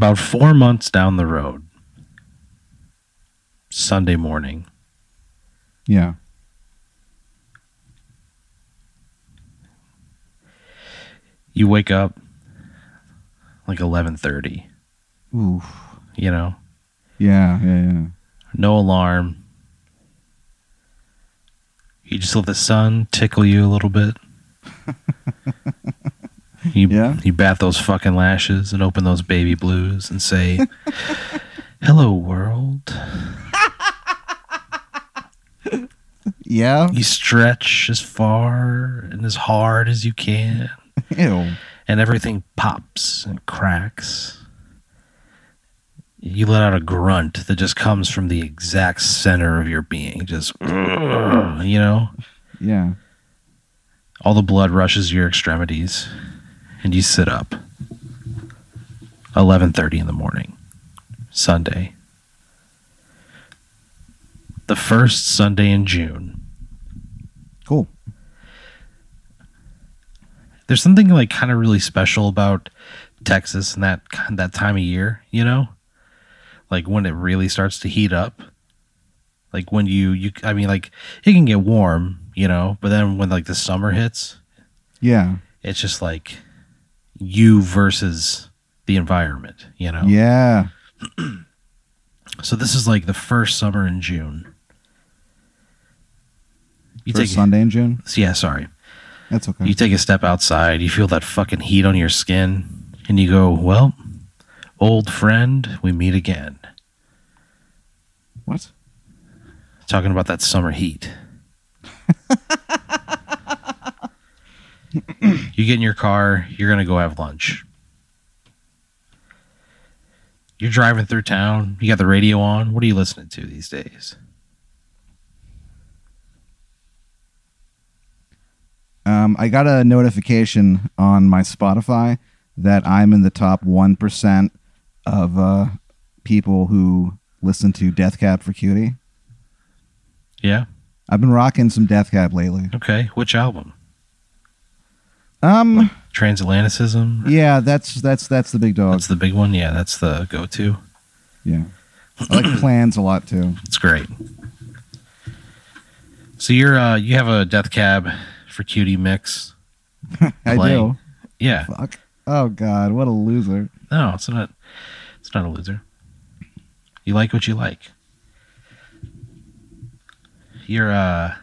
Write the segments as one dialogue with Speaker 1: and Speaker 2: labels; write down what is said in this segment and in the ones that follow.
Speaker 1: About four months down the road, Sunday morning,
Speaker 2: Yeah.
Speaker 1: you wake up like eleven thirty.
Speaker 2: Ooh.
Speaker 1: You know,
Speaker 2: Yeah, yeah, yeah.
Speaker 1: no alarm. You just let the sun tickle you a little bit. you
Speaker 2: Yeah.
Speaker 1: you bat those fucking lashes and open those baby blues and say, "Hello, world."
Speaker 2: Yeah.
Speaker 1: You stretch as far and as hard as you can,
Speaker 2: Ew.
Speaker 1: and everything pops and cracks. You let out a grunt that just comes from the exact center of your being. Just, you know,
Speaker 2: Yeah.
Speaker 1: all the blood rushes your extremities, and you sit up. Eleven thirty in the morning, Sunday, the first Sunday in June.
Speaker 2: Cool.
Speaker 1: there's something like kind of really special about Texas and that that time of year, you know? Like when it really starts to heat up. Like when you you I mean like it can get warm, you know, but then when like the summer hits,
Speaker 2: Yeah.
Speaker 1: it's just like you versus the environment, you know?
Speaker 2: Yeah.
Speaker 1: So this is like the first summer in June. You
Speaker 2: First
Speaker 1: take
Speaker 2: Sunday in June.
Speaker 1: yeah, sorry.
Speaker 2: That's okay.
Speaker 1: You take a step outside, you feel that fucking heat on your skin, and you go, Well, old friend, we meet again.
Speaker 2: what?
Speaker 1: Talking about that summer heat. you get in your car, you're going to go have lunch. You're driving through town, you got the radio on. What are you listening to these days?
Speaker 2: Um, I got a notification on my Spotify that I'm in the top one percent of uh, people who listen to Death Cab for Cutie.
Speaker 1: Yeah?
Speaker 2: I've been rocking some Death Cab lately.
Speaker 1: Okay. Which album?
Speaker 2: Um,
Speaker 1: Transatlanticism?
Speaker 2: yeah, that's that's that's the big dog.
Speaker 1: That's the big one. Yeah, that's the go to.
Speaker 2: Yeah, I like Plans a lot too.
Speaker 1: It's great. So you're uh you have a death cab for cutie mix.
Speaker 2: I do.
Speaker 1: Yeah.
Speaker 2: Fuck. Oh God, what a loser.
Speaker 1: No, it's not it's not a loser. You like what you like. You're uh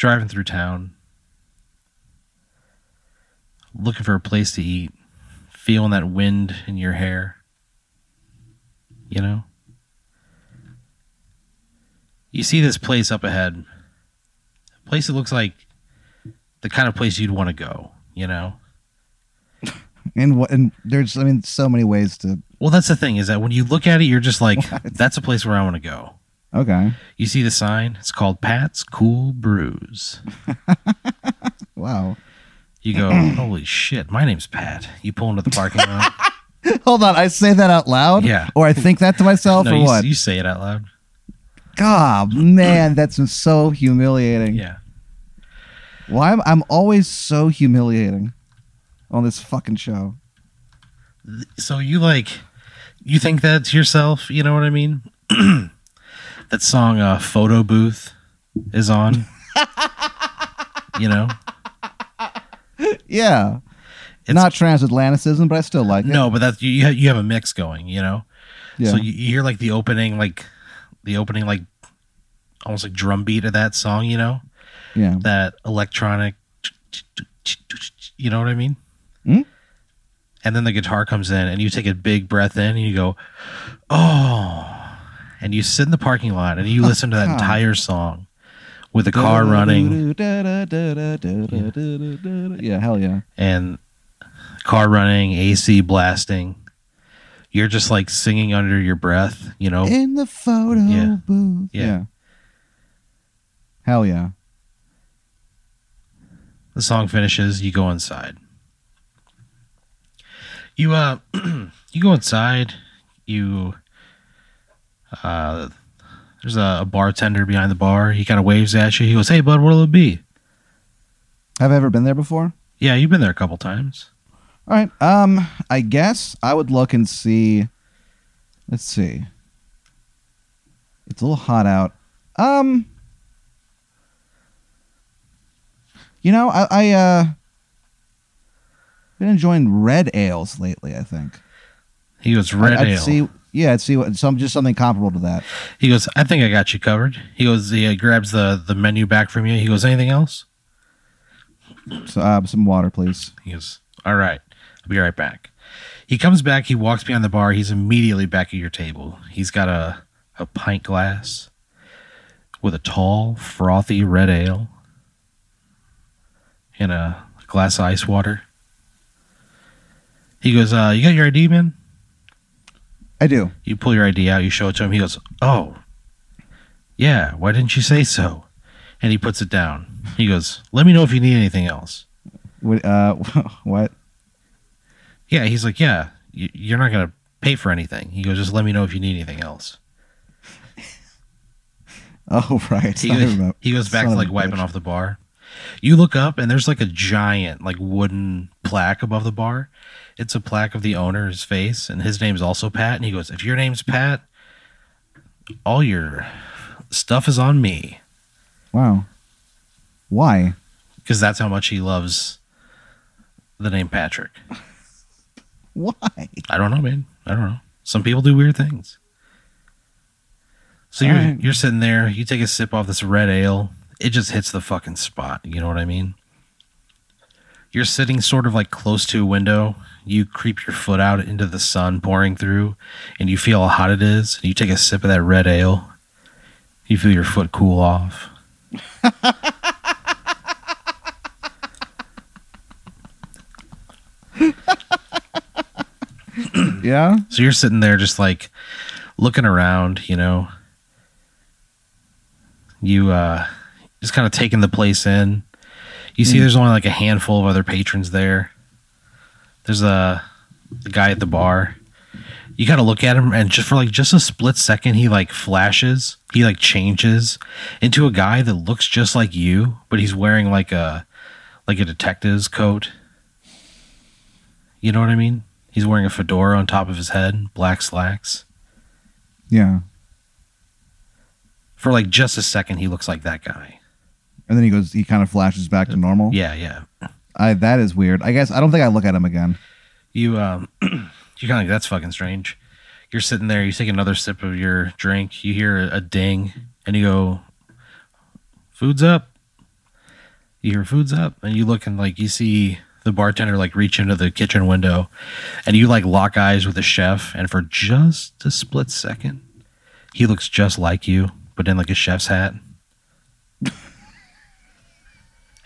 Speaker 1: driving through town looking for a place to eat, feeling that wind in your hair. You know? You see this place up ahead. A place that looks like the kind of place you'd want to go, you know?
Speaker 2: And what? And there's, I mean, so many ways to.
Speaker 1: Well, that's the thing is that when you look at it, you're just like, that's a place where I want to go.
Speaker 2: Okay.
Speaker 1: You see the sign? It's called Pat's Cool Brews.
Speaker 2: Wow.
Speaker 1: You go, holy shit, my name's Pat. You pull into the parking lot.
Speaker 2: Hold on, I say that out loud.
Speaker 1: Yeah.
Speaker 2: Or I think that to myself,
Speaker 1: no,
Speaker 2: or
Speaker 1: you,
Speaker 2: what?
Speaker 1: you say it out loud.
Speaker 2: God, man, that's so humiliating.
Speaker 1: Yeah.
Speaker 2: Why am I'm always so humiliating on this fucking show?
Speaker 1: So you like, you think that's yourself? You know what I mean? that song, uh, Photo Booth, is on. you know?
Speaker 2: Yeah.
Speaker 1: It's
Speaker 2: Not transatlanticism, but I still like it.
Speaker 1: No, but that's you. You have, a mix going, you know.
Speaker 2: Yeah.
Speaker 1: So you, you hear like the opening, like the opening, like almost like drum beat of that song, you know,
Speaker 2: yeah.
Speaker 1: that electronic, you know what I mean?
Speaker 2: Hmm?
Speaker 1: And then the guitar comes in, and you take a big breath in, and you go, "Oh," and you sit in the parking lot, and you listen to that entire song with the car running
Speaker 2: Yeah, hell yeah.
Speaker 1: and car running, AC blasting. You're just like singing under your breath, you know.
Speaker 2: In the photo
Speaker 1: Yeah.
Speaker 2: booth.
Speaker 1: Yeah.
Speaker 2: Hell yeah.
Speaker 1: the song finishes you go inside you uh you go inside you uh there's a, a bartender behind the bar he kind of waves at you he goes hey bud what'll it be
Speaker 2: Have I ever been there before?
Speaker 1: yeah you've been there a couple times
Speaker 2: All right. Um, I guess I would look and see. Let's see. It's a little hot out. Um, you know, I, I uh been enjoying red ales lately. I think
Speaker 1: He goes, red
Speaker 2: I'd
Speaker 1: ale.
Speaker 2: see. Yeah, see what some just something comparable to that.
Speaker 1: He goes, I think I got you covered. He goes, he grabs the, the menu back from you. He goes, anything else?
Speaker 2: So, uh, some water, please.
Speaker 1: He goes, all right, I'll be right back. He comes back. He walks behind the bar. He's immediately back at your table. He's got a, a pint glass with a tall, frothy red ale and a glass of ice water. He goes, uh, you got your ID, man?
Speaker 2: I do.
Speaker 1: You pull your ID out, you show it to him. He goes, Oh, yeah, why didn't you say so? And he puts it down. He goes, Let me know if you need anything else.
Speaker 2: What? Uh, what?
Speaker 1: Yeah, he's like, Yeah, you- you're not going to pay for anything. He goes, Just let me know if you need anything else.
Speaker 2: Oh, right.
Speaker 1: He goes, he goes back
Speaker 2: Son
Speaker 1: to like wiping
Speaker 2: bitch.
Speaker 1: off the bar. You look up and there's like a giant, like wooden plaque above the bar. It's a plaque of the owner's face, and his name's also Pat. And he goes, If your name's Pat, all your stuff is on me.
Speaker 2: Wow. Why?
Speaker 1: because that's how much he loves the name Patrick.
Speaker 2: Why?
Speaker 1: I don't know, man. I don't know. Some people do weird things. So you're
Speaker 2: Alright.
Speaker 1: you're sitting there, you take a sip off this red ale, it just hits the fucking spot. You know what I mean? You're sitting sort of like close to a window. You creep your foot out into the sun pouring through, and you feel how hot it is. And you take a sip of that red ale. You feel your foot cool off.
Speaker 2: Yeah.
Speaker 1: So you're sitting there just like looking around, you know. You uh just kind of taking the place in. You see
Speaker 2: Hmm.
Speaker 1: there's only like a handful of other patrons there. There's a, a guy at the bar. You kind of look at him and just for like just a split second he like flashes. He like changes into a guy that looks just like you, but he's wearing like a like a detective's coat. You know what I mean? He's wearing a fedora on top of his head, black slacks.
Speaker 2: Yeah.
Speaker 1: For like just a second, he looks like that guy.
Speaker 2: And then he goes. He kind of flashes back to normal.
Speaker 1: Yeah, yeah.
Speaker 2: I that is weird. I guess I don't think I look at him again.
Speaker 1: You um, you kind of like that's fucking strange. You're sitting there, you take another sip of your drink, you hear a, a ding, and you go, "Food's up." You hear "Food's up," and you look and like you see the bartender like reach into the kitchen window, and you like lock eyes with the chef, and for just a split second, he looks just like you, but in like a chef's hat.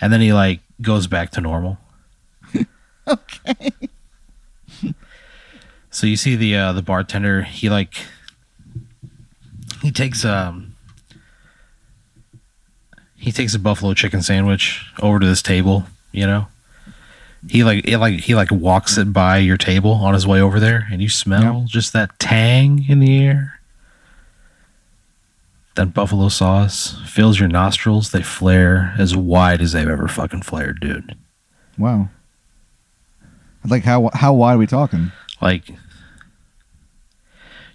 Speaker 1: And then he like goes back to normal.
Speaker 2: Okay.
Speaker 1: So you see the uh, the bartender. He like he takes um he takes a buffalo chicken sandwich over to this table. You know, he like it like he like walks it by your table on his way over there, and you smell just that tang in the air. That buffalo sauce fills your nostrils. They flare as wide as they've ever fucking flared, dude.
Speaker 2: Wow. Like how how wide are we talking?
Speaker 1: Like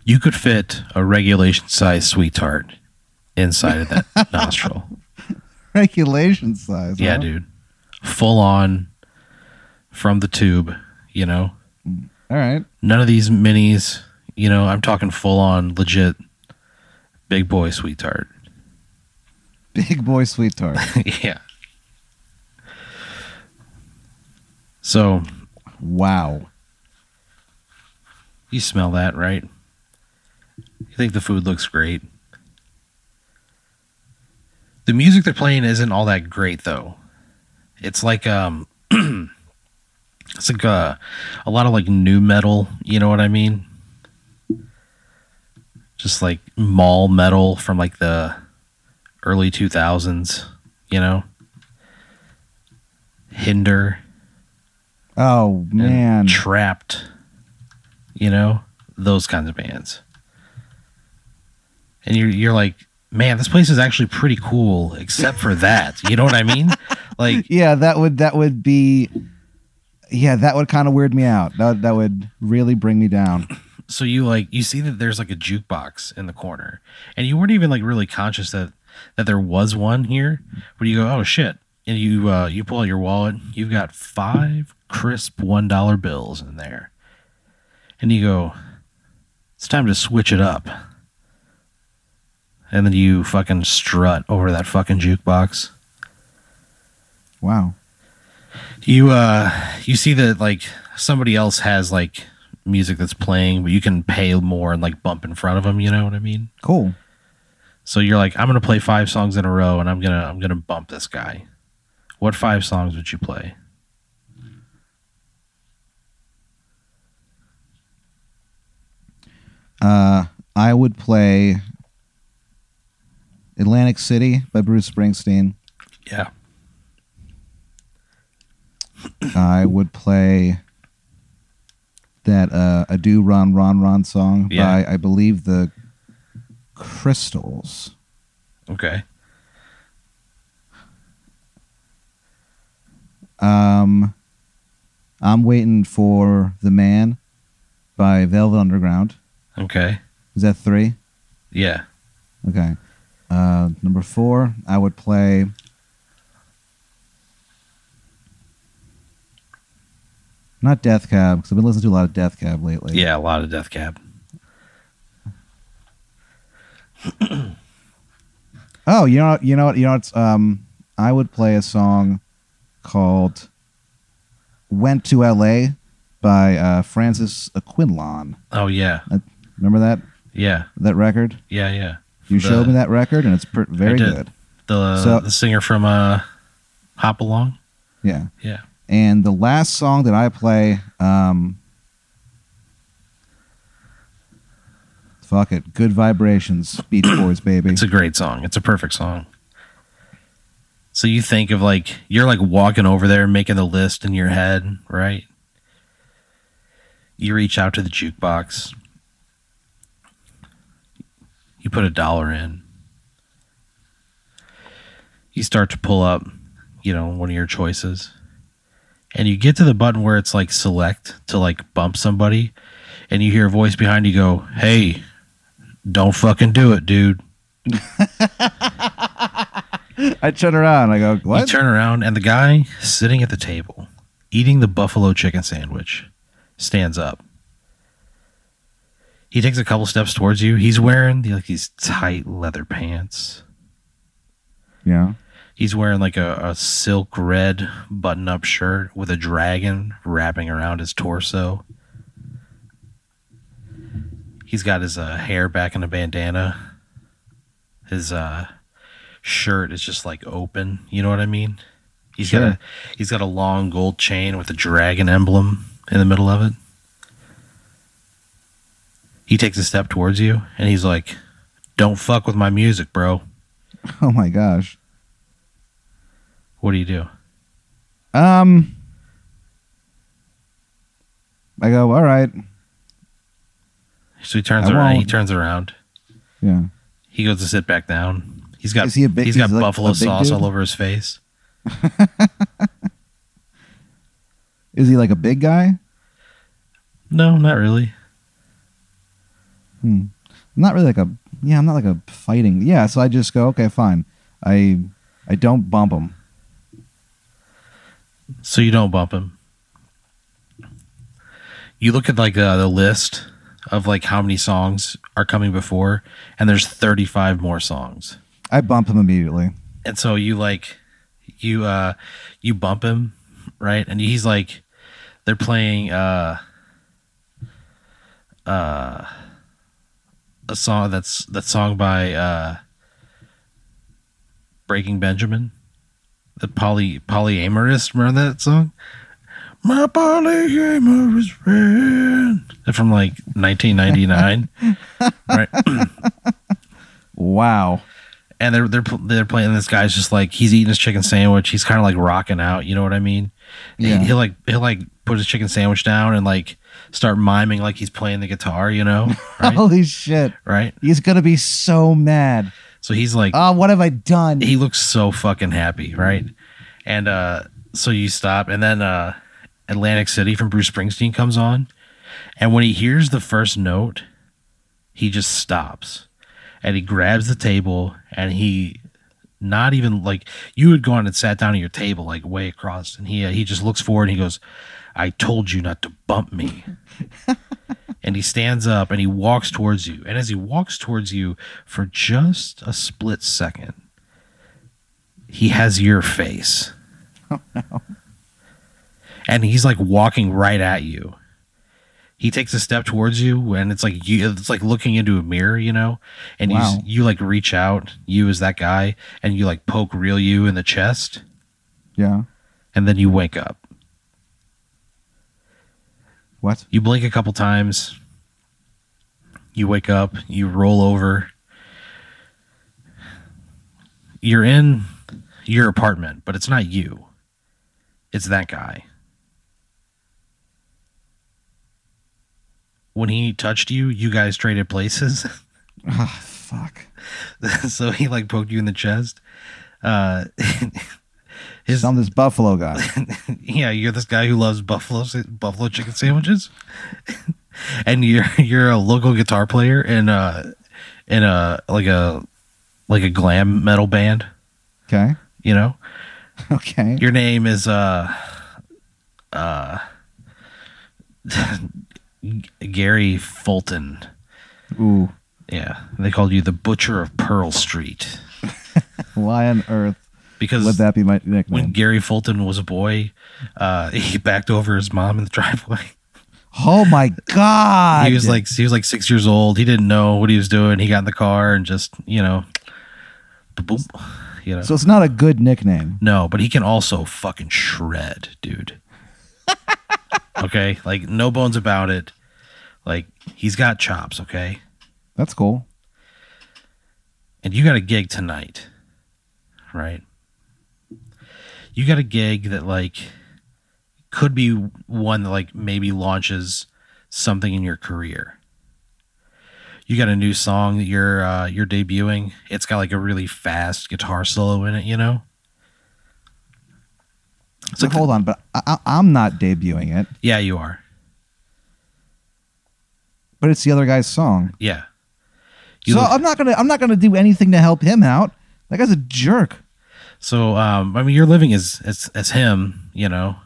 Speaker 1: you could fit a regulation size sweet tart inside of that nostril.
Speaker 2: Regulation size.
Speaker 1: Yeah,
Speaker 2: huh?
Speaker 1: dude. Full on from the tube, you know.
Speaker 2: All right.
Speaker 1: None of these minis, you know, I'm talking full on legit big boy sweetheart.
Speaker 2: Big boy sweetheart.
Speaker 1: yeah. So
Speaker 2: wow.
Speaker 1: you smell that, right? You think the food looks great. The music they're playing isn't all that great though. It's like um it's like uh, a lot of like new metal, you know what I mean? Just like mall metal from like the early 2000s, you know? Hinder
Speaker 2: Oh man.
Speaker 1: Trapt, you know, those kinds of bands. And you're you're like, man, this place is actually pretty cool, except for that. You know what I mean? Like,
Speaker 2: yeah, that would that would be Yeah, that would kind of weird me out. That that would really bring me down.
Speaker 1: So you like you see that there's like a jukebox in the corner, and you weren't even like really conscious that that there was one here. But you go, oh shit, and you uh, you pull out your wallet. You've got five crisp one dollar bills in there, and you go, it's time to switch it up. And then you fucking strut over that fucking jukebox.
Speaker 2: Wow.
Speaker 1: You uh you see that like somebody else has like music that's playing, but you can pay more and like bump in front of them, you know what I mean?
Speaker 2: Cool.
Speaker 1: So you're like I'm to play 5 songs in a row and I'm to I'm to bump this guy. What 5 songs would you play?
Speaker 2: Uh, I would play Atlantic City by Bruce Springsteen.
Speaker 1: Yeah.
Speaker 2: I would play that uh, "I Do Ron Ron Ron" song
Speaker 1: Yeah.
Speaker 2: by I believe the Crystals.
Speaker 1: Okay.
Speaker 2: Um, I'm waiting for "The Man" by Velvet Underground.
Speaker 1: Okay.
Speaker 2: Is that three?
Speaker 1: Yeah.
Speaker 2: Okay. Uh, number four, I would play. Not Death Cab because I've been listening to a lot of Death Cab lately.
Speaker 1: Yeah, a lot of Death Cab.
Speaker 2: Oh, you know, you know, what- you know. It's um, I would play a song called "Went to L.A." by uh, Frances Quinlan.
Speaker 1: Oh yeah.
Speaker 2: Remember that
Speaker 1: Yeah.
Speaker 2: that record?
Speaker 1: Yeah, yeah.
Speaker 2: You
Speaker 1: The-
Speaker 2: showed me that record, and it's per- very good.
Speaker 1: The
Speaker 2: So-
Speaker 1: the singer from uh Hop Along?
Speaker 2: Yeah.
Speaker 1: Yeah.
Speaker 2: And the last song that I play, um, fuck it, Good Vibrations, Beach Boys, baby.
Speaker 1: It's a great song. It's a perfect song. So you think of like you're like walking over there making the list in your head, right? You reach out to the jukebox. You put a dollar in. You start to pull up, you know, one of your choices. And you get to the button where it's like select to like bump somebody and you hear a voice behind you go, "Hey, don't fucking do it, dude."
Speaker 2: I turn around, I go,
Speaker 1: You
Speaker 2: what?
Speaker 1: turn around, and the guy sitting at the table, eating the buffalo chicken sandwich, stands up. He takes a couple steps towards you. He's wearing the, like these tight leather pants.
Speaker 2: yeah.
Speaker 1: He's wearing like a, a silk red button up shirt with a dragon wrapping around his torso. He's got his uh, hair back in a bandana. His uh, shirt is just like open. You know what I mean? He's got a he's got a long gold chain with a dragon emblem in the middle of it. He takes a step towards you and he's like, "Don't fuck with my music, bro."
Speaker 2: Oh my gosh.
Speaker 1: What do you do?
Speaker 2: Um, I go, all right.
Speaker 1: So he turns
Speaker 2: I
Speaker 1: around. He
Speaker 2: won't.
Speaker 1: turns around.
Speaker 2: Yeah.
Speaker 1: He goes to sit back down. He's got
Speaker 2: Is he a big-
Speaker 1: he's got
Speaker 2: he's like
Speaker 1: buffalo
Speaker 2: a big
Speaker 1: sauce
Speaker 2: dude?
Speaker 1: all over his face.
Speaker 2: Is he like a big guy?
Speaker 1: No, not really.
Speaker 2: Hmm. I'm not really like a, yeah, I'm not like a fighting. Yeah. So I just go, okay, fine. I, I don't bump him.
Speaker 1: So you don't bump him. You look at like uh, the list of like how many songs are coming before, and there's 35 more songs.
Speaker 2: I bump him immediately.
Speaker 1: And so you like you uh you bump him, right? And he's like they're playing uh uh a song that's that song by uh Breaking Benjamin. The poly polyamorous, remember that song? My polyamorous friend. From like 1999, right?
Speaker 2: Wow.
Speaker 1: and they're they're they're playing. This guy's just like he's eating his chicken sandwich. He's kind of like rocking out. You know what I mean? He-
Speaker 2: Yeah.
Speaker 1: He'll like he'll like put his chicken sandwich down and like start miming like he's playing the guitar. You know? Right?
Speaker 2: Holy shit.
Speaker 1: right.
Speaker 2: He's going to be so mad.
Speaker 1: So he's like
Speaker 2: Oh, what have I done?
Speaker 1: he looks so fucking happy, right? And uh, so you stop, and then uh, Atlantic City from Bruce Springsteen comes on. And when he hears the first note, he just stops and he grabs the table and he not even like you had gone and sat down at your table like way across and he uh, he just looks forward and he goes i told you not to bump me and he stands up and he walks towards you and as he walks towards you for just a split second he has your face Oh, no. and he's like walking right at you he takes a step towards you and it's like you it's like looking into a mirror you know and
Speaker 2: Wow.
Speaker 1: you you like reach out you as that guy and you like poke real you in the chest
Speaker 2: Yeah.
Speaker 1: and then you wake up
Speaker 2: What?
Speaker 1: you blink a couple times. You wake up. You roll over. You're in your apartment but it's not you. It's that guy. When he touched you you guys traded places.
Speaker 2: Ah, fuck.
Speaker 1: so he like poked you in the chest. Uh his
Speaker 2: I'm this buffalo guy.
Speaker 1: yeah, you're this guy who loves buffalo buffalo chicken sandwiches, and you're you're a local guitar player in a in a like a like a glam metal band.
Speaker 2: Okay.
Speaker 1: You know,
Speaker 2: Okay.
Speaker 1: your name is uh uh Gary Fulton.
Speaker 2: Ooh.
Speaker 1: Yeah, they called you the Butcher of Pearl Street
Speaker 2: Why on earth
Speaker 1: because
Speaker 2: that be my
Speaker 1: when? Gary Fulton was a boy, uh, he backed over his mom in the driveway.
Speaker 2: Oh my god.
Speaker 1: he was like he was like six years old. He didn't know what he was doing. He got in the car and just you know, boom, you know.
Speaker 2: So it's not a good nickname.
Speaker 1: no, but he can also fucking shred, dude. okay, like no bones about it. Like he's got chops. Okay,
Speaker 2: That's cool.
Speaker 1: and you got a gig tonight, right? You got a gig that like could be one that like maybe launches something in your career. You got a new song that you're uh, you're debuting. It's got like a really fast guitar solo in it, you know.
Speaker 2: So hold on, but I, I, I'm not debuting it.
Speaker 1: Yeah, you are.
Speaker 2: But it's the other guy's song.
Speaker 1: Yeah. You
Speaker 2: so
Speaker 1: look-
Speaker 2: I'm not gonna I'm not gonna do anything to help him out. That guy's a jerk.
Speaker 1: So um, I mean, you're living as as as him, you know.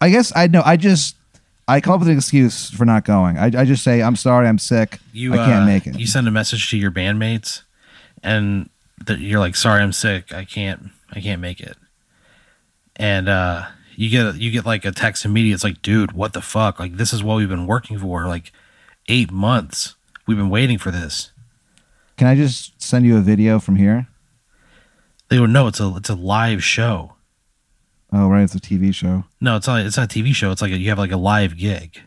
Speaker 2: I guess I know. I just I come up with an excuse for not going. I, I just say I'm sorry, I'm sick.
Speaker 1: You
Speaker 2: I can't
Speaker 1: uh,
Speaker 2: make it.
Speaker 1: You send a message to your bandmates, and that you're like, "Sorry, I'm sick. I can't. I can't make it." And uh, you get you get like a text immediate. It's like, "Dude, what the fuck? Like, this is what we've been working for. Like, eight months. We've been waiting for this."
Speaker 2: Can I just send you a video from here?
Speaker 1: They go, "No, it's a it's a live show.
Speaker 2: Oh right, it's a TV show.
Speaker 1: No, it's not. It's not a TV show. It's like a, you have like a live gig,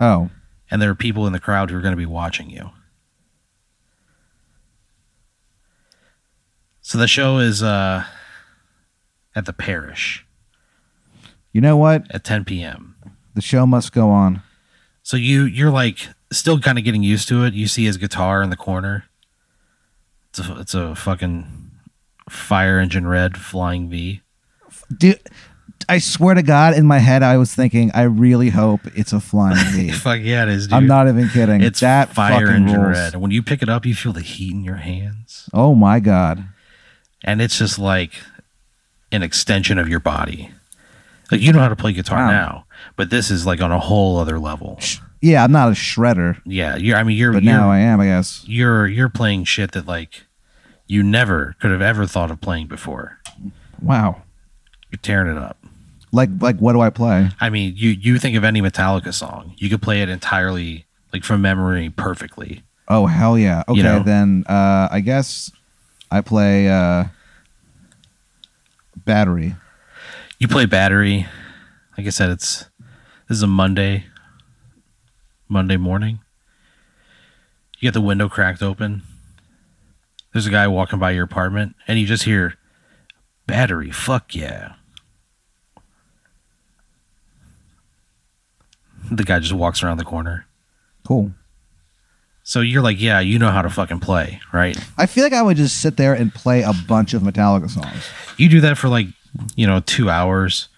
Speaker 2: Oh,
Speaker 1: and there are people in the crowd who are going to be watching you." So the show is uh, at the parish.
Speaker 2: you know what?
Speaker 1: at 10 p.m.
Speaker 2: The show must go on.
Speaker 1: So you you're like still kind of getting used to it. You see his guitar in the corner. It's a, it's a fucking fire engine red flying V.
Speaker 2: Dude, I swear to God, in my head, I was thinking, I really hope it's a flying V.
Speaker 1: Fuck yeah, it is, dude.
Speaker 2: I'm not even kidding.
Speaker 1: It's
Speaker 2: that
Speaker 1: fire
Speaker 2: fucking
Speaker 1: engine
Speaker 2: rules.
Speaker 1: red. And when you pick it up, you feel the heat in your hands,
Speaker 2: Oh my God.
Speaker 1: and it's just like an extension of your body. Like you know how to play guitar
Speaker 2: Wow.
Speaker 1: now, but this is like on a whole other level.
Speaker 2: Yeah, I'm not a shredder,
Speaker 1: Yeah, you're. I mean, you're.
Speaker 2: but
Speaker 1: you're,
Speaker 2: now I am, I guess.
Speaker 1: you're you're playing shit that like you never could have ever thought of playing before.
Speaker 2: Wow.
Speaker 1: You're tearing it up.
Speaker 2: Like, like, what do I play?
Speaker 1: I mean, you you think of any Metallica song, you could play it entirely like from memory perfectly.
Speaker 2: Oh hell yeah. Okay,
Speaker 1: know?
Speaker 2: then uh, I guess I play uh, battery.
Speaker 1: You play battery. Like I said, it's this is a Monday. Monday morning. You get the window cracked open. There's a guy walking by your apartment, and you just hear battery. Fuck yeah. The guy just walks around the corner.
Speaker 2: Cool.
Speaker 1: So you're like, yeah, you know how to fucking play, right?
Speaker 2: I feel like I would just sit there and play a bunch of Metallica songs.
Speaker 1: You do that for like, you know, two hours,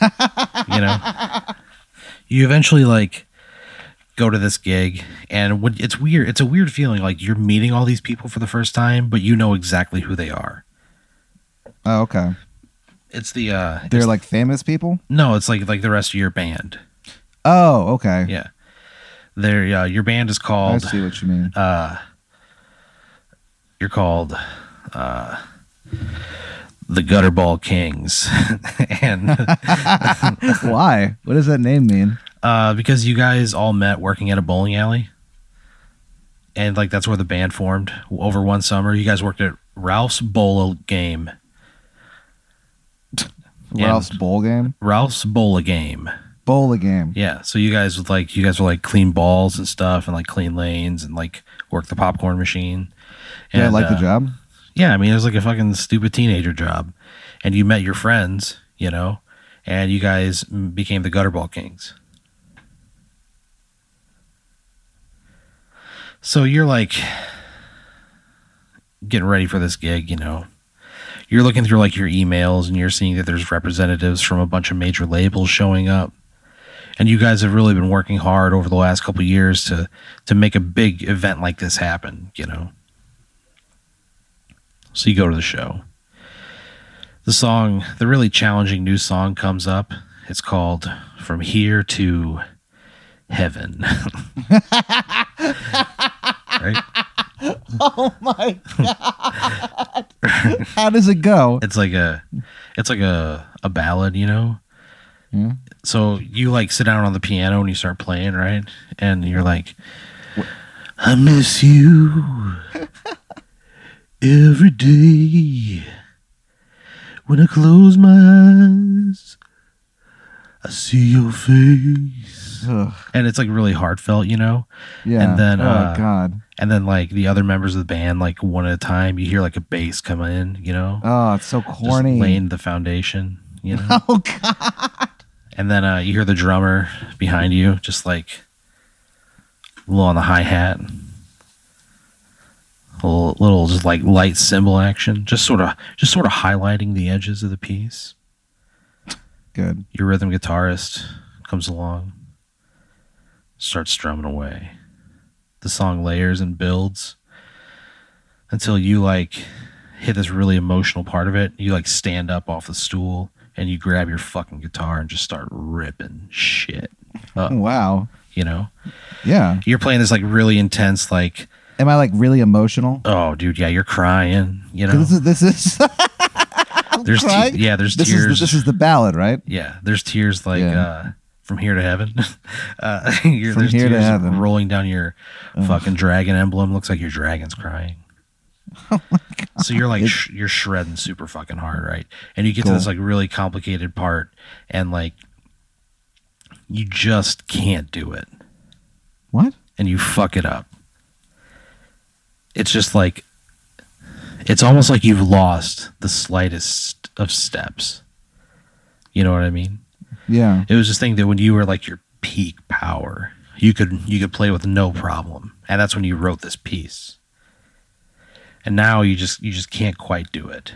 Speaker 1: you know, you eventually like go to this gig, and when it's weird, it's a weird feeling. Like you're meeting all these people for the first time, but you know exactly who they are.
Speaker 2: Oh, okay.
Speaker 1: It's the uh,
Speaker 2: They're like famous people.
Speaker 1: no, it's like like the rest of your band.
Speaker 2: Oh, okay.
Speaker 1: Yeah, they're uh, your band is called I
Speaker 2: see what you mean.
Speaker 1: uh you're called uh the Gutterball Kings, and
Speaker 2: Why? What does that name mean?
Speaker 1: Uh, because you guys all met working at a bowling alley, and like that's where the band formed over one summer. You guys worked at Ralph's Bowl Game.
Speaker 2: Ralph's bowl game.
Speaker 1: Ralph's Bowl Game.
Speaker 2: Bowl game.
Speaker 1: Yeah, so you guys would like you guys were like clean balls and stuff, and like clean lanes and like work the popcorn machine.
Speaker 2: Yeah, I like
Speaker 1: uh,
Speaker 2: the job?
Speaker 1: Yeah, I mean, it was like a fucking stupid teenager job. And you met your friends, you know, and you guys became the Gutterball Kings. So you're like getting ready for this gig, you know. You're looking through like your emails and you're seeing that there's representatives from a bunch of major labels showing up. And you guys have really been working hard over the last couple years to to make a big event like this happen, you know. So you go to the show. The song, the really challenging new song comes up. It's called From Here to Heaven. right?
Speaker 2: Oh my god! How does it go?
Speaker 1: It's like a it's like a a ballad, you know?
Speaker 2: Yeah.
Speaker 1: So you like sit down on the piano and you start playing, right? And you're like I miss you every day. When I close my eyes, I see your face.
Speaker 2: Ugh,
Speaker 1: And it's like really heartfelt, you know?
Speaker 2: yeah.
Speaker 1: And then,
Speaker 2: oh
Speaker 1: uh,
Speaker 2: god.
Speaker 1: And then like the other members of the band, like one at a time, you hear like a bass come in, you know?
Speaker 2: Oh, it's so
Speaker 1: Just
Speaker 2: corny.
Speaker 1: laying the foundation, you know?
Speaker 2: Oh god.
Speaker 1: And then uh, you hear the drummer behind you, just like a little on the hi hat, a little, little just like light cymbal action, just sort of, just sort of highlighting the edges of the piece.
Speaker 2: Good.
Speaker 1: Your rhythm guitarist comes along, starts strumming away. The song layers and builds until you like hit this really emotional part of it. You like stand up off the stool and you grab your fucking guitar and just start ripping shit up,
Speaker 2: Wow.
Speaker 1: you know?
Speaker 2: Yeah.
Speaker 1: You're playing this like really intense, like,
Speaker 2: Am I like really emotional?
Speaker 1: oh, dude, yeah, you're crying, you know?
Speaker 2: This is this is
Speaker 1: There's, te- yeah, there's
Speaker 2: this
Speaker 1: tears.
Speaker 2: is the, this is the ballad, right?
Speaker 1: Yeah, there's tears like
Speaker 2: Yeah.
Speaker 1: uh, from here to heaven. uh, you're,
Speaker 2: From here to heaven.
Speaker 1: rolling down your
Speaker 2: Ugh.
Speaker 1: fucking dragon emblem. Looks like your dragon's crying. So you're like sh- you're shredding super fucking hard, right? And you get to this like really complicated part, and like you just can't do it,
Speaker 2: What?
Speaker 1: and you fuck it up. It's just like it's almost like you've lost the slightest of steps. You know what I mean?
Speaker 2: Yeah.
Speaker 1: It was this thing that when you were like your peak power, you could you could play with no problem, and that's when you wrote this piece. And now you just you just can't quite do it.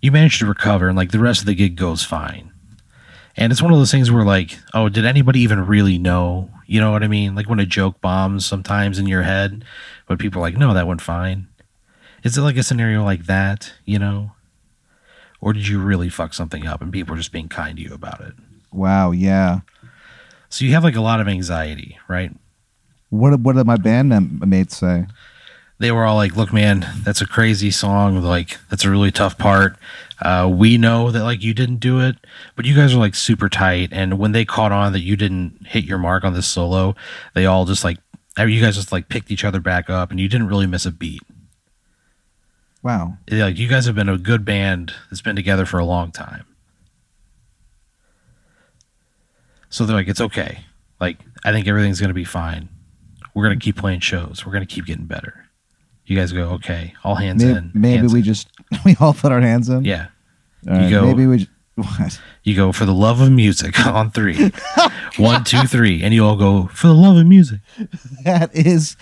Speaker 1: You manage to recover, and like the rest of the gig goes fine. And it's one of those things where like, oh, did anybody even really know? You know what I mean? Like when a joke bombs sometimes in your head, but people are like, no, that went fine. Is it like a scenario like that? You know? Or did you really fuck something up and people are just being kind to you about it?
Speaker 2: Wow. Yeah.
Speaker 1: So you have like a lot of anxiety, right?
Speaker 2: What what did my band mates say?
Speaker 1: They were all like, "Look, man, that's a crazy song. Like, that's a really tough part. Uh, we know that like you didn't do it, but you guys are like super tight. And when they caught on that you didn't hit your mark on this solo, they all just like you guys just like picked each other back up, and you didn't really miss a beat.
Speaker 2: Wow.
Speaker 1: Like you guys have been a good band that's been together for a long time. So they're like, it's okay. Like I think everything's gonna be fine. We're gonna keep playing shows. We're gonna keep getting better. You guys go, okay. All hands
Speaker 2: Maybe,
Speaker 1: in.
Speaker 2: maybe
Speaker 1: hands
Speaker 2: we
Speaker 1: in.
Speaker 2: just we all put our hands in.
Speaker 1: yeah.
Speaker 2: All right,
Speaker 1: go-
Speaker 2: Maybe we. j- What?
Speaker 1: You go for the love of music on three. One, two, three, and you all go for the love of music.
Speaker 2: That is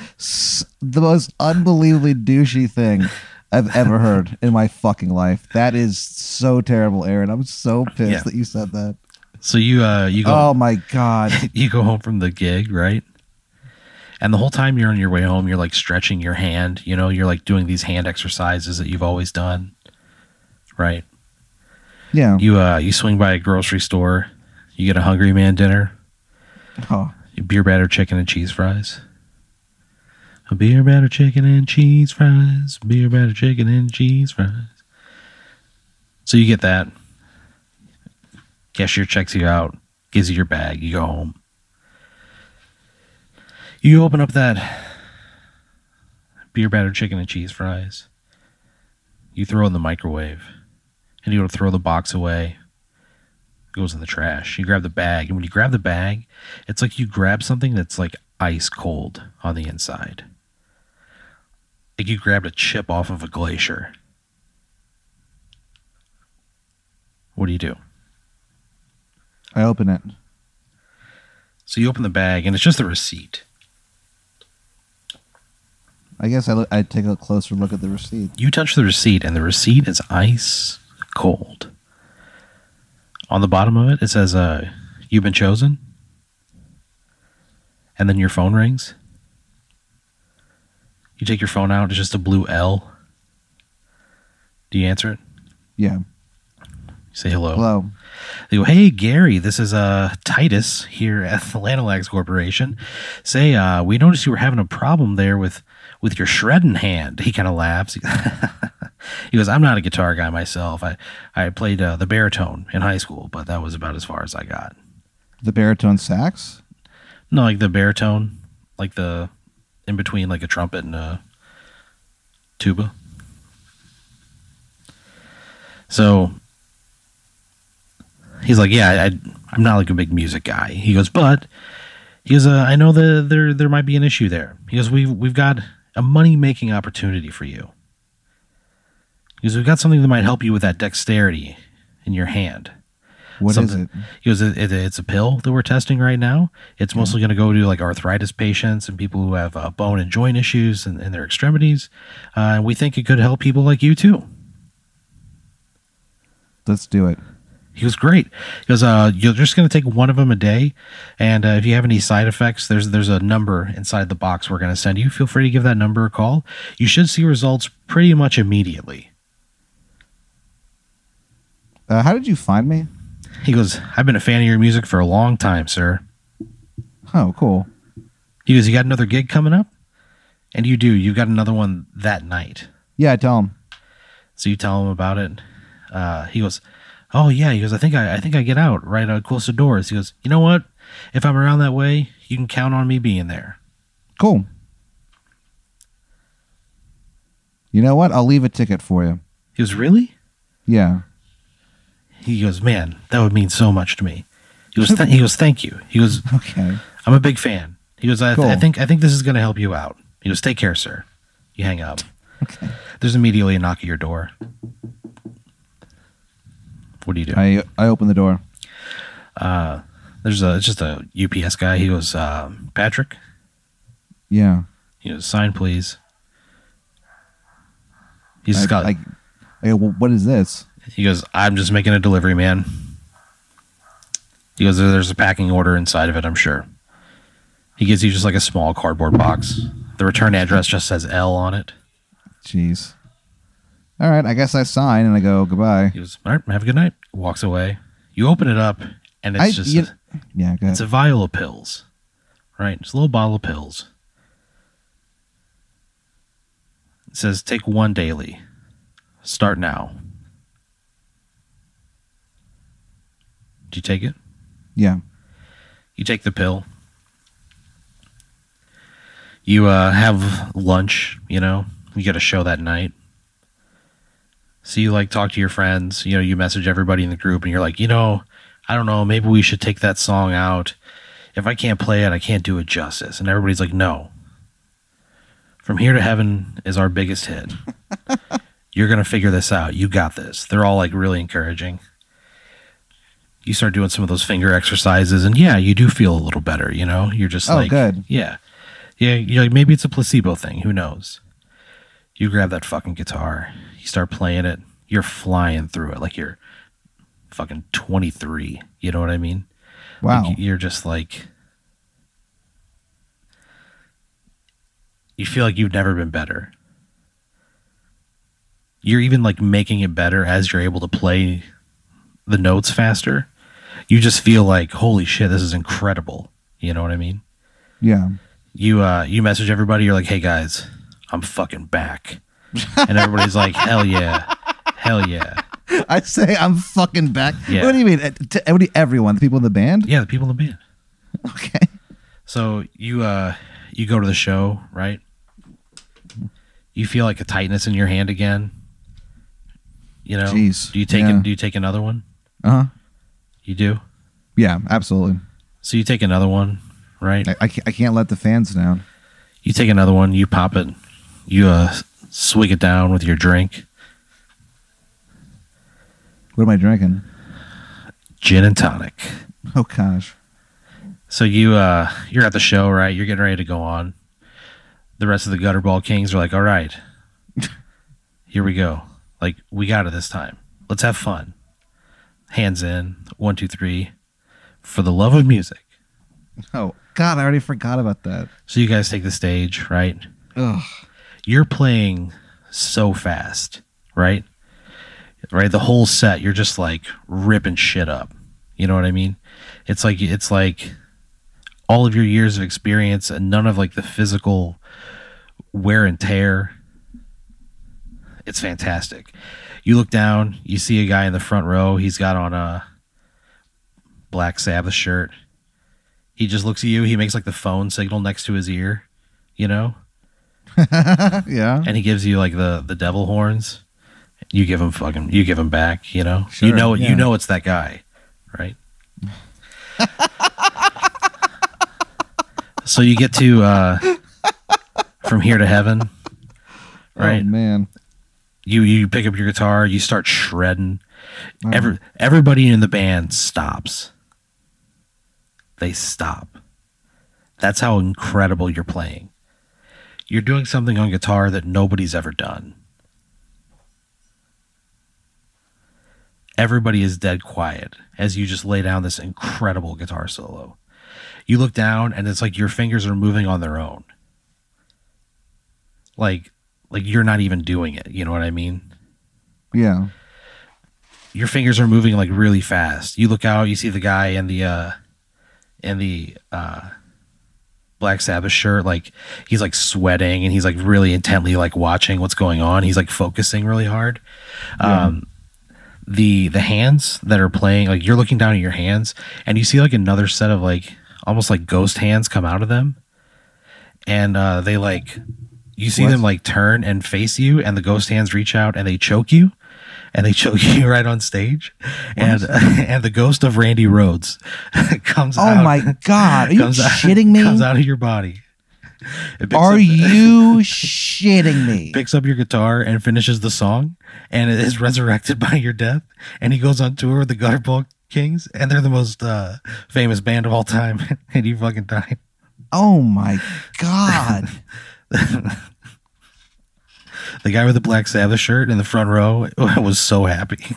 Speaker 2: the most unbelievably douchey thing I've ever heard in my fucking life. That is so terrible, Aaron. I'm so pissed
Speaker 1: Yeah.
Speaker 2: that you said that.
Speaker 1: So you uh you go
Speaker 2: Oh my god.
Speaker 1: you go home from the gig, right? And the whole time you're on your way home, you're like stretching your hand, you know, you're like doing these hand exercises that you've always done. Right?
Speaker 2: Yeah.
Speaker 1: You uh you swing by a grocery store, you get a hungry man dinner,
Speaker 2: Oh,
Speaker 1: beer batter chicken and cheese fries. A beer batter chicken and cheese fries. Beer batter chicken and cheese fries. So you get that. Cashier checks you out, gives you your bag, you go home. You open up that beer batter chicken and cheese fries. You throw in the microwave. And you go to throw the box away. It goes in the trash. You grab the bag, and when you grab the bag, it's like you grab something that's like ice cold on the inside. Like you grabbed a chip off of a glacier. What do you do?
Speaker 2: I open it.
Speaker 1: So you open the bag, and it's just a receipt.
Speaker 2: I guess I look, I take a closer look at the receipt.
Speaker 1: You touch the receipt, and the receipt is ice cold. On the bottom of it, it says, uh, You've been chosen. And then your phone rings. You take your phone out, it's just a blue L. Do you answer it?
Speaker 2: Yeah.
Speaker 1: You say hello.
Speaker 2: Hello.
Speaker 1: They go, hey Gary, this is uh Titus here at the Lanolax Corporation. Say, uh, we noticed you were having a problem there with with your shredding hand. He kind of laughs. he goes, I'm not a guitar guy myself. I I played uh, the baritone in high school, but that was about as far as I got.
Speaker 2: The baritone sax?
Speaker 1: No, like the baritone, like the in between like a trumpet and a tuba. So he's like, yeah, I, I'm not like a big music guy. He goes, but he goes, uh, I know that there there might be an issue there. He goes, we've we've got a money making opportunity for you. He goes, we've got something that might help you with that dexterity in your hand.
Speaker 2: What is it?
Speaker 1: He goes, it, it, it's a pill that we're testing right now. It's mostly going to go to like arthritis patients and people who have uh, bone and joint issues in, in their extremities. Uh, and we think it could help people like you too.
Speaker 2: Let's do it.
Speaker 1: He was great. He goes, uh, you're just going to take one of them a day. And uh, if you have any side effects, there's there's a number inside the box we're going to send you. Feel free to give that number a call. You should see results pretty much immediately.
Speaker 2: Uh, how did you find me?
Speaker 1: He goes, I've been a fan of your music for a long time, sir.
Speaker 2: Oh, cool.
Speaker 1: He goes, you got another gig coming up? And you do. You've got another one that night.
Speaker 2: Yeah, I tell him.
Speaker 1: So you tell him about it. Uh, he goes, "Oh yeah." He goes, "I think I, I think I get out right uh, close to doors." He goes, "You know what? If I'm around that way, you can count on me being there."
Speaker 2: Cool. You know what? I'll leave a ticket for you.
Speaker 1: He goes, "Really?"
Speaker 2: Yeah.
Speaker 1: He goes, "Man, that would mean so much to me." He goes, Th- "He goes, thank you." He goes,
Speaker 2: Okay.
Speaker 1: "I'm a big fan." He goes, "I, th- I think I think this is going to help you out." He goes, "Take care, sir." You hang up.
Speaker 2: Okay.
Speaker 1: There's immediately a knock at your door. What do you do?
Speaker 2: I I open the door.
Speaker 1: uh, there's a just a UPS guy. He goes, uh, "Patrick."
Speaker 2: Yeah.
Speaker 1: He goes, "Sign, please." He's
Speaker 2: I,
Speaker 1: got.
Speaker 2: I, I well, what is this?
Speaker 1: He goes, I'm just making a delivery, man. He goes, There's a packing order inside of it, I'm sure. He gives you just like a small cardboard box. The return address just says L on it.
Speaker 2: Jeez. All right. I guess I sign and I go goodbye.
Speaker 1: He goes, All right, have a good night. Walks away. You open it up, and it's
Speaker 2: I-
Speaker 1: just
Speaker 2: you-
Speaker 1: a,
Speaker 2: Yeah.
Speaker 1: It's a vial of pills, right? It's a little bottle of pills. It says, Take one daily. Start now. Do you take it?
Speaker 2: yeah.
Speaker 1: You take the pill. You uh, have lunch, you know, you got a show that night. So you like talk to your friends, you know, you message everybody in the group and you're like, you know, I don't know, maybe we should take that song out. If I can't play it, I can't do it justice. And everybody's like, no. From Here to Heaven is our biggest hit. you're going to figure this out. You got this. They're all like really encouraging you start doing some of those finger exercises and yeah you do feel a little better you know you're just
Speaker 2: Oh,
Speaker 1: like
Speaker 2: good.
Speaker 1: yeah yeah you're like maybe it's a placebo thing who knows You grab that fucking guitar, you start playing it, you're flying through it like you're fucking 23. You know what I mean?
Speaker 2: Wow.
Speaker 1: Like, you're just like you feel like you've never been better. You're even like making it better as you're able to play the notes faster. You just feel like, holy shit, this is incredible. You know what I mean?
Speaker 2: yeah.
Speaker 1: You uh you message everybody, you're like, hey guys, I'm fucking back. And everybody's like, hell yeah. Hell yeah.
Speaker 2: I say I'm fucking back.
Speaker 1: Yeah.
Speaker 2: What do you mean? Uh, To everyone, the people in the band?
Speaker 1: Yeah, the people in the band.
Speaker 2: Okay.
Speaker 1: So you uh you go to the show, right? You feel like a tightness in your hand again. You know?
Speaker 2: Jeez,
Speaker 1: Do you take
Speaker 2: yeah.
Speaker 1: an, do you take another one?
Speaker 2: Uh huh.
Speaker 1: You do?
Speaker 2: Yeah, absolutely.
Speaker 1: So you take another one, right?
Speaker 2: I, I, can't, I can't let the fans down.
Speaker 1: You take another one, you pop it, you uh swig it down with your drink,
Speaker 2: What am I drinking?
Speaker 1: gin and tonic.
Speaker 2: Oh gosh.
Speaker 1: So you uh you're at the show, right? You're getting ready to go on. The rest of the Gutterball Kings are like, "All right. Here we go. Like we got it this time. Let's have fun." Hands in. One, two, three. For the love of music.
Speaker 2: Oh God, I already forgot about that.
Speaker 1: So you guys take the stage, right?
Speaker 2: Ugh.
Speaker 1: You're playing so fast, right? Right, the whole set you're just like ripping shit up. You know what I mean? It's like it's like all of your years of experience and none of like the physical wear and tear. It's fantastic. You look down, you see a guy in the front row. He's got on a Black Sabbath shirt. He just looks at you. He makes like the phone signal next to his ear, you know,
Speaker 2: yeah.
Speaker 1: and he gives you like the the devil horns. You give him fucking. You give him back. You know.
Speaker 2: Sure,
Speaker 1: you know.
Speaker 2: yeah.
Speaker 1: You know it's that guy, right? so you get to uh from here to heaven, right?
Speaker 2: Oh man.
Speaker 1: You you pick up your guitar, you start shredding.
Speaker 2: Wow.
Speaker 1: Every everybody in the band stops. They stop. That's how incredible you're playing. You're doing something on guitar that nobody's ever done. Everybody is dead quiet as you just lay down this incredible guitar solo. You look down and it's like your fingers are moving on their own. Like like you're not even doing it, you know what I mean?
Speaker 2: Yeah.
Speaker 1: your fingers are moving like really fast. You look out, you see the guy in the uh in the uh Black Sabbath shirt, like he's like sweating and he's like really intently like watching what's going on. He's like focusing really hard.
Speaker 2: Yeah.
Speaker 1: Um the the hands that are playing, like you're looking down at your hands and you see like another set of like almost like ghost hands come out of them. And uh they like you see
Speaker 2: What?
Speaker 1: them like turn and face you and the ghost hands reach out and they choke you and they choke you right on stage, and and the ghost of Randy Rhoads comes.
Speaker 2: Oh
Speaker 1: out,
Speaker 2: my God. Are you
Speaker 1: out-
Speaker 2: shitting me?
Speaker 1: Comes out of your body.
Speaker 2: Are
Speaker 1: up-
Speaker 2: you shitting me?
Speaker 1: Picks up your guitar and finishes the song, and it is resurrected by your death. And he goes on tour with the Gutterball Kings, and they're the most uh, famous band of all time. and you fucking died.
Speaker 2: Oh my God.
Speaker 1: The guy with the Black Sabbath shirt in the front row was so happy.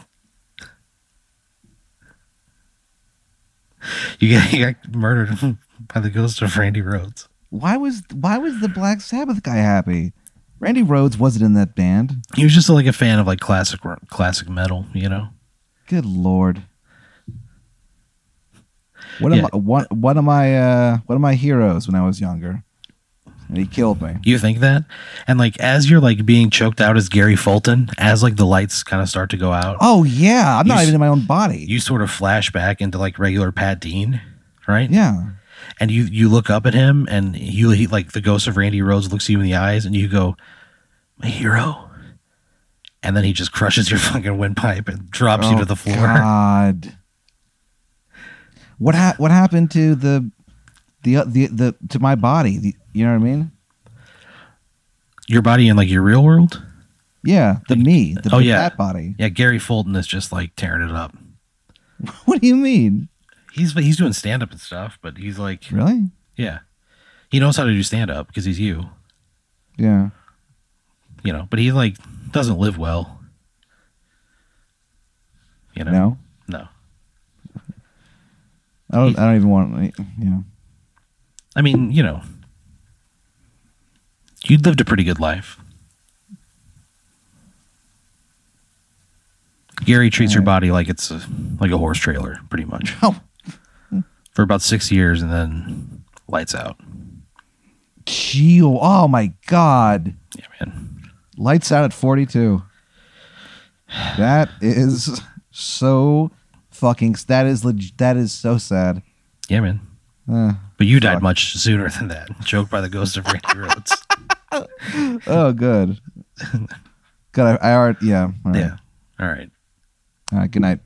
Speaker 1: You got, you got murdered by the ghost of Randy Rhoads.
Speaker 2: Why was why was the Black Sabbath guy happy? Randy Rhoads wasn't in that band.
Speaker 1: He was just like a fan of like classic classic metal, you know.
Speaker 2: Good lord. What
Speaker 1: Yeah.
Speaker 2: of my one, one of my uh, one of my heroes when I was younger, and he killed me.
Speaker 1: You think that? And like as you're like being choked out as Gary Fulton, as like the lights kind of start to go out,
Speaker 2: Oh yeah, I'm not
Speaker 1: s-
Speaker 2: even in my own body.
Speaker 1: you sort of flash back into like regular Pat Dean, right?
Speaker 2: yeah,
Speaker 1: and you you look up at him and you he like the ghost of Randy Rhoads looks you in the eyes and you go my hero and then he just crushes your fucking windpipe and drops you
Speaker 2: Oh,
Speaker 1: to the floor
Speaker 2: God. What ha- what happened to the the uh, the the to my body? The, you know what I mean?
Speaker 1: Your body in like your real world
Speaker 2: Yeah, the me, the
Speaker 1: Oh,
Speaker 2: the
Speaker 1: yeah.
Speaker 2: fat body.
Speaker 1: yeah Gary Fulton is just like tearing it up
Speaker 2: What do you mean?
Speaker 1: he's he's doing stand up and stuff but he's like
Speaker 2: Really?
Speaker 1: yeah he knows how to do stand up because he's you
Speaker 2: Yeah.
Speaker 1: you know, but he like doesn't live well. You know,
Speaker 2: No,
Speaker 1: no.
Speaker 2: I don't. I don't even want. Yeah.
Speaker 1: I mean, you know, you lived a pretty good life. Gary treats your
Speaker 2: Alright.
Speaker 1: body like it's a, like a horse trailer, pretty much,
Speaker 2: Oh,
Speaker 1: for about six years, and then lights out.
Speaker 2: gee. Oh my God.
Speaker 1: Yeah, man.
Speaker 2: Lights out at 42. That is so fucking. That is leg- That is so sad.
Speaker 1: Yeah, man.
Speaker 2: Uh,
Speaker 1: But you died much sooner than that. Choked by the ghost of Randy Rhoads.
Speaker 2: oh, good. God, I, I already. Yeah. all right.
Speaker 1: Yeah. All right.
Speaker 2: All right. Good night.